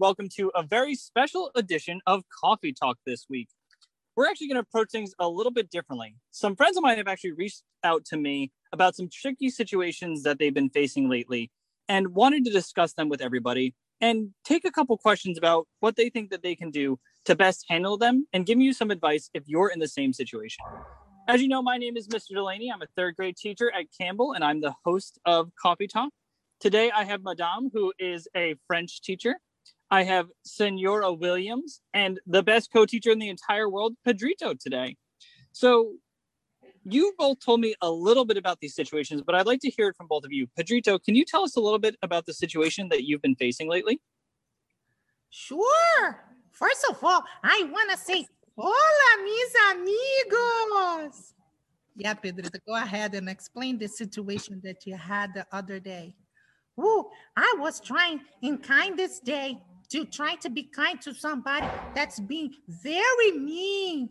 welcome to a very special edition of Coffee Talk this week. We're actually going to approach things a little bit differently. Some friends of mine have actually reached out to me about some tricky situations that they've been facing lately and wanted to discuss them with everybody and take a couple questions about what they think that they can do to best handle them and give you some advice if you're in the same situation. As you know, my name is Mr. Delaney. I'm a third grade teacher at Campbell, and I'm the host of Coffee Talk. Today, I have Madame, who is a French teacher. I have Senora Williams and the best co teacher in the entire world, Pedrito, today. So, you both told me a little bit about these situations, but I'd like to hear it from both of you. Pedrito, can you tell us a little bit about the situation that you've been facing lately? Sure. First of all, I want to say, hola, mis amigos. Yeah, Pedrito, go ahead and explain the situation that you had the other day. Ooh, I was trying in kindest day to try to be kind to somebody that's being very mean,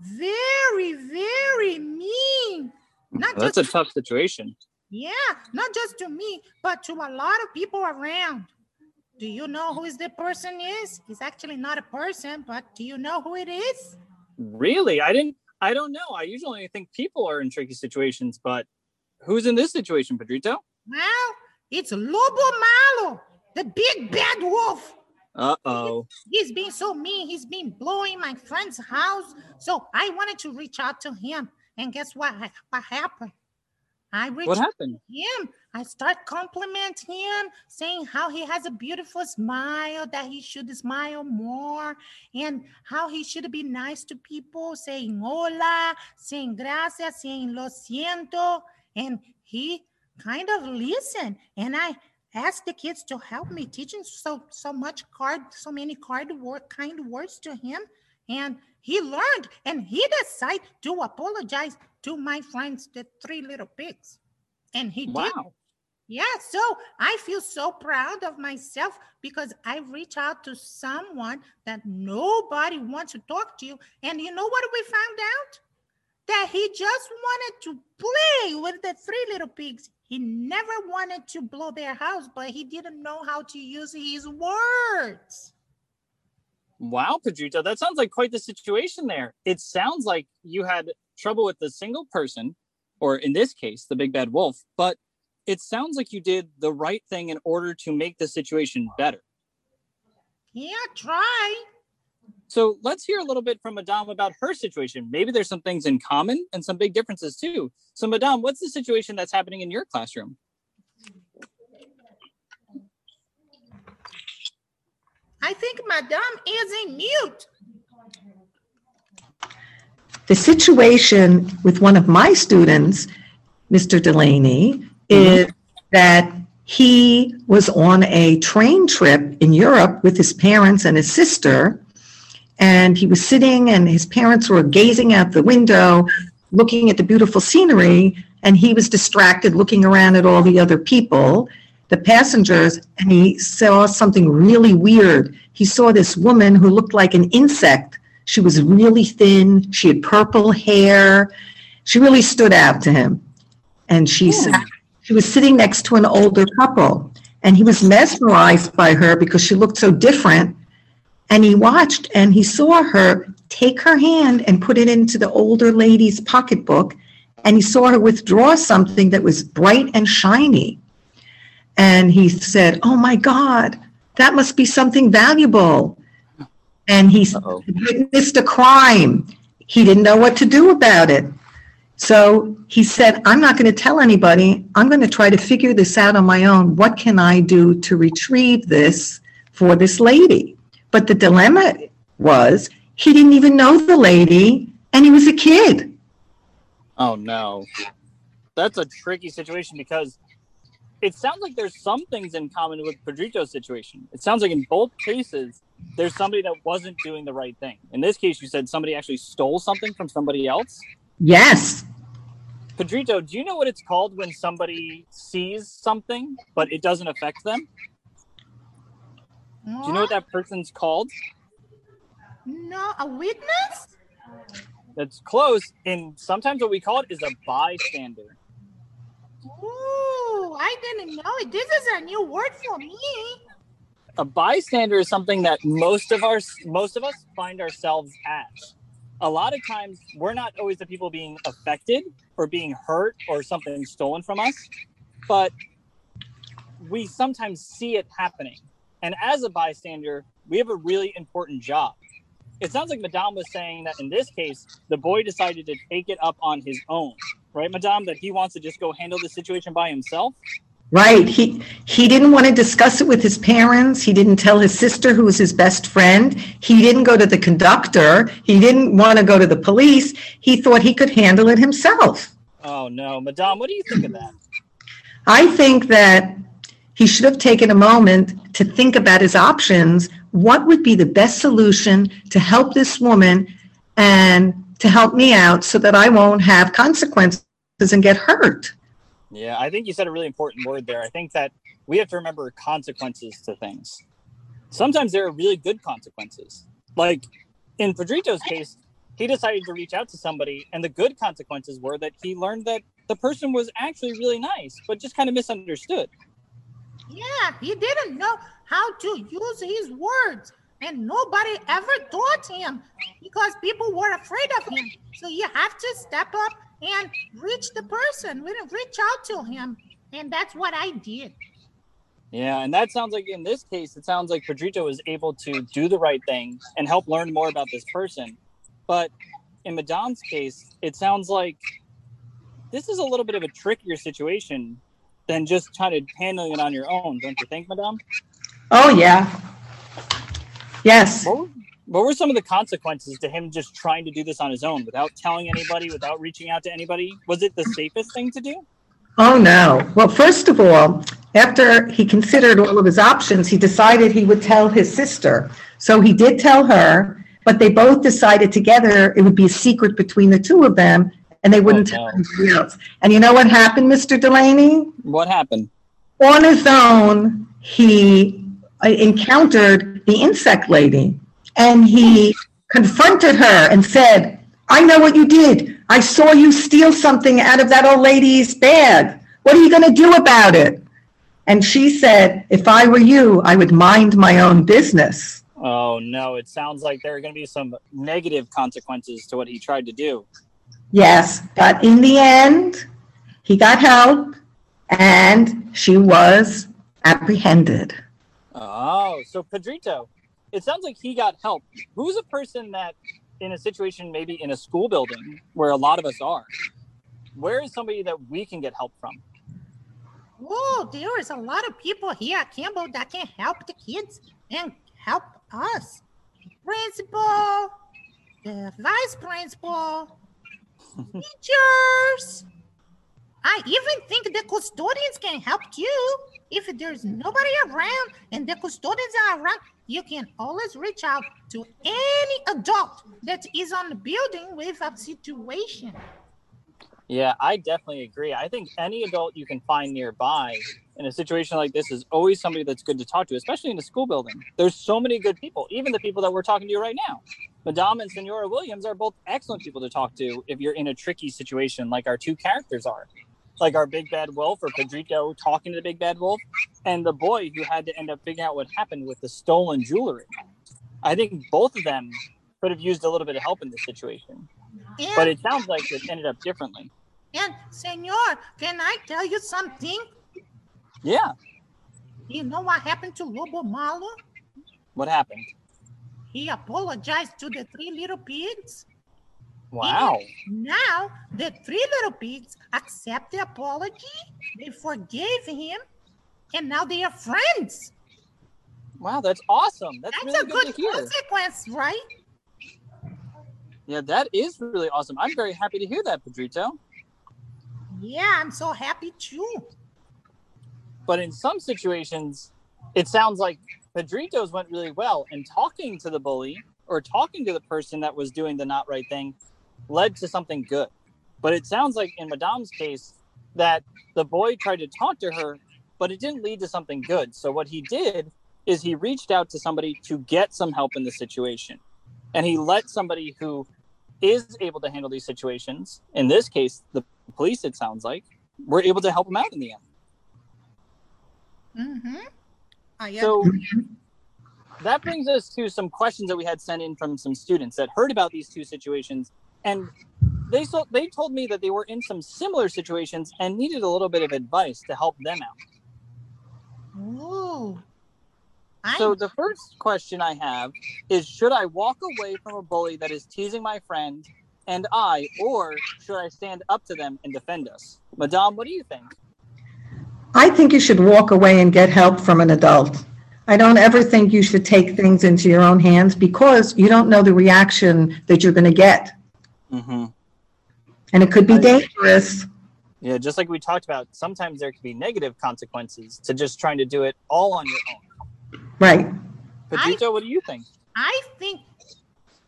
very, very mean. Not well, that's a tough situation. Yeah, not just to me, but to a lot of people around. Do you know who is the person is? He's actually not a person, but do you know who it is? Really? I didn't I don't know. I usually think people are in tricky situations, but who's in this situation, Pedrito? Well, it's Lobo Malo, the big bad wolf. Uh oh. He's being so mean. He's been blowing my friend's house. So I wanted to reach out to him. And guess what? What happened? I reached what happened? him. I start complimenting him, saying how he has a beautiful smile, that he should smile more, and how he should be nice to people, saying hola, saying gracias, saying lo siento. And he kind of listened. And I ask the kids to help me teaching so so much card so many card word kind words to him. And he learned and he decided to apologize to my friends the three little pigs. And he wow. did yeah so i feel so proud of myself because i reach out to someone that nobody wants to talk to you. And you know what we found out? That he just wanted to play with the three little pigs he never wanted to blow their house, but he didn't know how to use his words. Wow, Pedrito, that sounds like quite the situation there. It sounds like you had trouble with the single person, or in this case, the big bad wolf, but it sounds like you did the right thing in order to make the situation better. Yeah, try. So let's hear a little bit from Madame about her situation. Maybe there's some things in common and some big differences too. So, Madame, what's the situation that's happening in your classroom? I think Madame is in mute. The situation with one of my students, Mr. Delaney, mm-hmm. is that he was on a train trip in Europe with his parents and his sister and he was sitting and his parents were gazing out the window looking at the beautiful scenery. And he was distracted looking around at all the other people the passengers. And he saw something really weird. He saw this woman who looked like an insect. She was really thin. She had purple hair. She really stood out to him. And she hmm. sat, she was sitting next to an older couple. And he was mesmerized by her because she looked so different and he watched and he saw her take her hand and put it into the older lady's pocketbook. And he saw her withdraw something that was bright and shiny. And he said, Oh my God, that must be something valuable. And he Uh-oh. witnessed a crime. He didn't know what to do about it. So he said, I'm not going to tell anybody. I'm going to try to figure this out on my own. What can I do to retrieve this for this lady? But the dilemma was he didn't even know the lady and he was a kid. Oh no. That's a tricky situation because it sounds like there's some things in common with Pedrito's situation. It sounds like in both cases there's somebody that wasn't doing the right thing. In this case, you said somebody actually stole something from somebody else. Yes. Pedrito, do you know what it's called when somebody sees something but it doesn't affect them? What? Do you know what that person's called? No, a witness? That's close. And sometimes what we call it is a bystander. Ooh, I didn't know it. This is a new word for me. a bystander is something that most of our most of us find ourselves as. A lot of times, we're not always the people being affected or being hurt or something stolen from us, but we sometimes see it happening. And as a bystander, we have a really important job. It sounds like Madame was saying that in this case, the boy decided to take it up on his own, right, Madame? That he wants to just go handle the situation by himself. Right. He he didn't want to discuss it with his parents. He didn't tell his sister who was his best friend. He didn't go to the conductor. He didn't want to go to the police. He thought he could handle it himself. Oh no, Madame, what do you think of that? I think that he should have taken a moment to think about his options. What would be the best solution to help this woman and to help me out so that I won't have consequences and get hurt? Yeah, I think you said a really important word there. I think that we have to remember consequences to things. Sometimes there are really good consequences. Like in Pedrito's case, he decided to reach out to somebody, and the good consequences were that he learned that the person was actually really nice, but just kind of misunderstood. Yeah, he didn't know how to use his words, and nobody ever taught him because people were afraid of him. So you have to step up and reach the person, reach out to him. And that's what I did. Yeah, and that sounds like in this case, it sounds like Pedrito was able to do the right thing and help learn more about this person. But in Madame's case, it sounds like this is a little bit of a trickier situation than just trying to handling it on your own, don't you think, Madame? Oh yeah. Yes. What, what were some of the consequences to him just trying to do this on his own without telling anybody, without reaching out to anybody? Was it the safest thing to do? Oh, no. Well, first of all, after he considered all of his options, he decided he would tell his sister. So he did tell her, but they both decided together it would be a secret between the two of them and they wouldn't Oh, tell no. anybody else. And you know what happened, Mr. Delaney? What happened? On his own, he uh, encountered the insect lady and he confronted her and said, I know what you did. I saw you steal something out of that old lady's bag. What are you going to do about it? And she said, If I were you, I would mind my own business. Oh no, it sounds like there are going to be some negative consequences to what he tried to do. Yes, but in the end, he got help and she was apprehended. Oh, so Pedrito, it sounds like he got help. Who's a person that, in a situation maybe in a school building where a lot of us are, where is somebody that we can get help from? Oh, there is a lot of people here at Campbell that can help the kids and help us. Principal, the vice principal, teachers. I even think the custodians can help you. If there's nobody around and the custodians are around, you can always reach out to any adult that is on the building with a situation. Yeah, I definitely agree. I think any adult you can find nearby in a situation like this is always somebody that's good to talk to, especially in a school building. There's so many good people, even the people that we're talking to right now. Madame and Senora Williams are both excellent people to talk to if you're in a tricky situation like our two characters are. Like our big bad wolf or Pedrito talking to the big bad wolf, and the boy who had to end up figuring out what happened with the stolen jewelry. I think both of them could have used a little bit of help in this situation, but it sounds like it ended up differently. and senor, can I tell you something? Yeah. You know what happened to Lobo Malo? What happened? He apologized to the three little pigs. Wow. Now the three little pigs accept the apology. They forgave him, and now they are friends. Wow, that's awesome. That's, That's really a good, good consequence, right? Yeah, that is really awesome. I'm very happy to hear that, Pedrito. Yeah, I'm so happy too. But in some situations, it sounds like Pedrito's went really well, and talking to the bully or talking to the person that was doing the not right thing led to something good. But it sounds like in Madame's case that the boy tried to talk to her, but it didn't lead to something good. So what he did is he reached out to somebody to get some help in the situation. And he let somebody who is able to handle these situations, in this case, the police, it sounds like, were able to help him out in the end. Mm-hmm. Ah, I So that brings us to some questions that we had sent in from some students that heard about these two situations, and they so they told me that they were in some similar situations and needed a little bit of advice to help them out. Ooh. So the first question I have is should I walk away from a bully that is teasing my friend and I or should I stand up to them and defend us? Madame, what do you think? I think you should walk away and get help from an adult. I don't ever think you should take things into your own hands because you don't know the reaction that you're going to get. Mm-hmm. And it could be dangerous. Yeah, just like we talked about, sometimes there could be negative consequences to just trying to do it all on your own. Right. Pedrito, what do you think? I think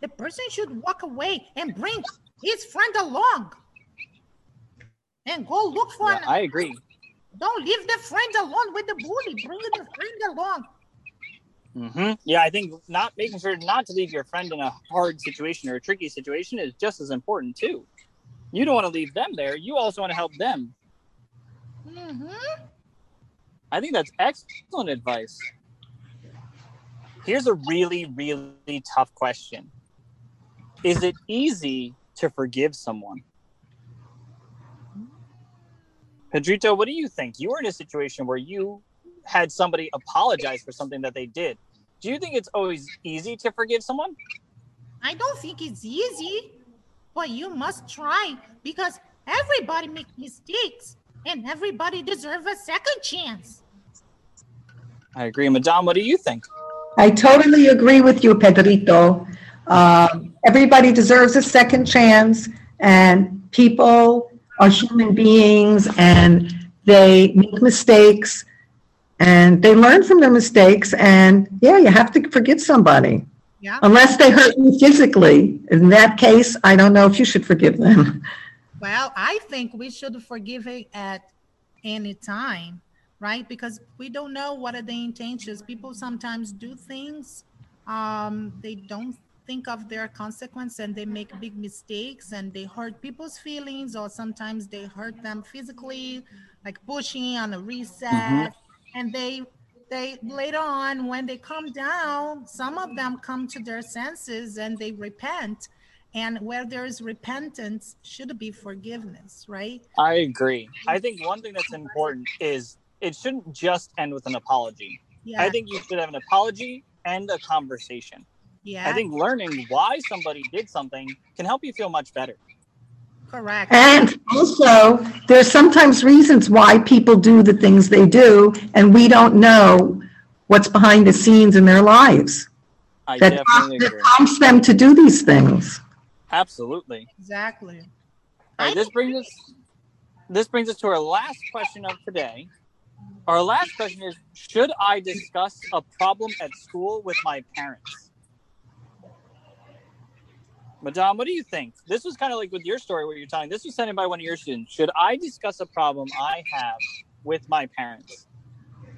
the person should walk away and bring his friend along. And go look for Yeah, an I agree. Don't leave the friend alone with the bully. Bring the friend along. hmm Yeah, I think not making sure not to leave your friend in a hard situation or a tricky situation is just as important too. You don't want to leave them there. You also want to help them. hmm I think that's excellent advice. Here's a really, really tough question. Is it easy to forgive someone? Pedrito, what do you think? You were in a situation where you had somebody apologize for something that they did. Do you think it's always easy to forgive someone? I don't think it's easy, but you must try because everybody makes mistakes and everybody deserves a second chance. I agree. Madame, what do you think? I totally agree with you, Pedrito. Um, everybody deserves a second chance, and people are human beings and they make mistakes and they learn from their mistakes. And yeah, you have to forgive somebody Yeah. unless they hurt you physically. In that case, I don't know if you should forgive them. Well, I think we should forgive it at any time, right? Because we don't know what are the intentions. People sometimes do things, um, they don't think of their consequence and they make big mistakes and they hurt people's feelings or sometimes they hurt them physically, like pushing on a reset. Mm-hmm. And they they later on when they come down, some of them come to their senses and they repent. And where there is repentance, should be forgiveness, right? I agree. I think one thing that's important is it shouldn't just end with an apology. Yeah. I think you should have an apology and a conversation. Yeah. I think learning why somebody did something can help you feel much better. correct. And also, there's sometimes reasons why people do the things they do, and we don't know what's behind the scenes in their lives. I That definitely that agree. prompts them to do these things. Absolutely. Exactly. All right, this brings us this brings us to our last question of today. Our last question is should I discuss a problem at school with my parents? Madame, what do you think? This was kind of like with your story what you're telling. This was sent in by one of your students. Should I discuss a problem I have with my parents?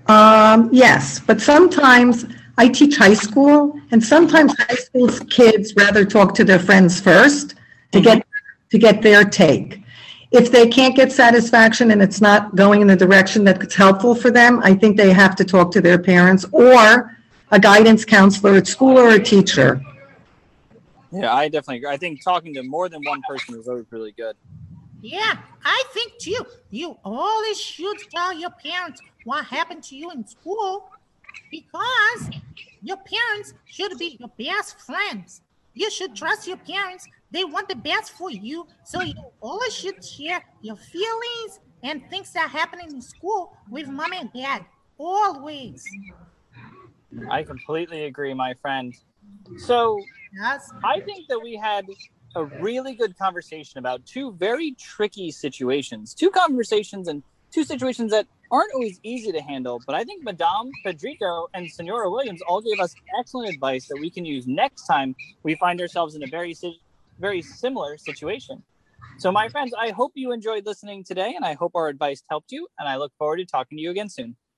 Um, yes, but sometimes I teach high school, and sometimes high school kids rather talk to their friends first to get, to get their take. If they can't get satisfaction and it's not going in the direction that's helpful for them, I think they have to talk to their parents or a guidance counselor at school or a teacher. Yeah, I definitely agree. I think talking to more than one person is always really good. yeah, I think too. You always should tell your parents what happened to you in school because your parents should be your best friends. You should trust your parents. They want the best for you. So you always should share your feelings and things that happen in school with mom and dad. Always. I completely agree, my friend. So. I think that we had a really good conversation about two very tricky situations, two conversations and two situations that aren't always easy to handle. But I think Madame Pedrito and Senora Williams all gave us excellent advice that we can use next time we find ourselves in a very, very similar situation. So, my friends, I hope you enjoyed listening today, and I hope our advice helped you. And I look forward to talking to you again soon.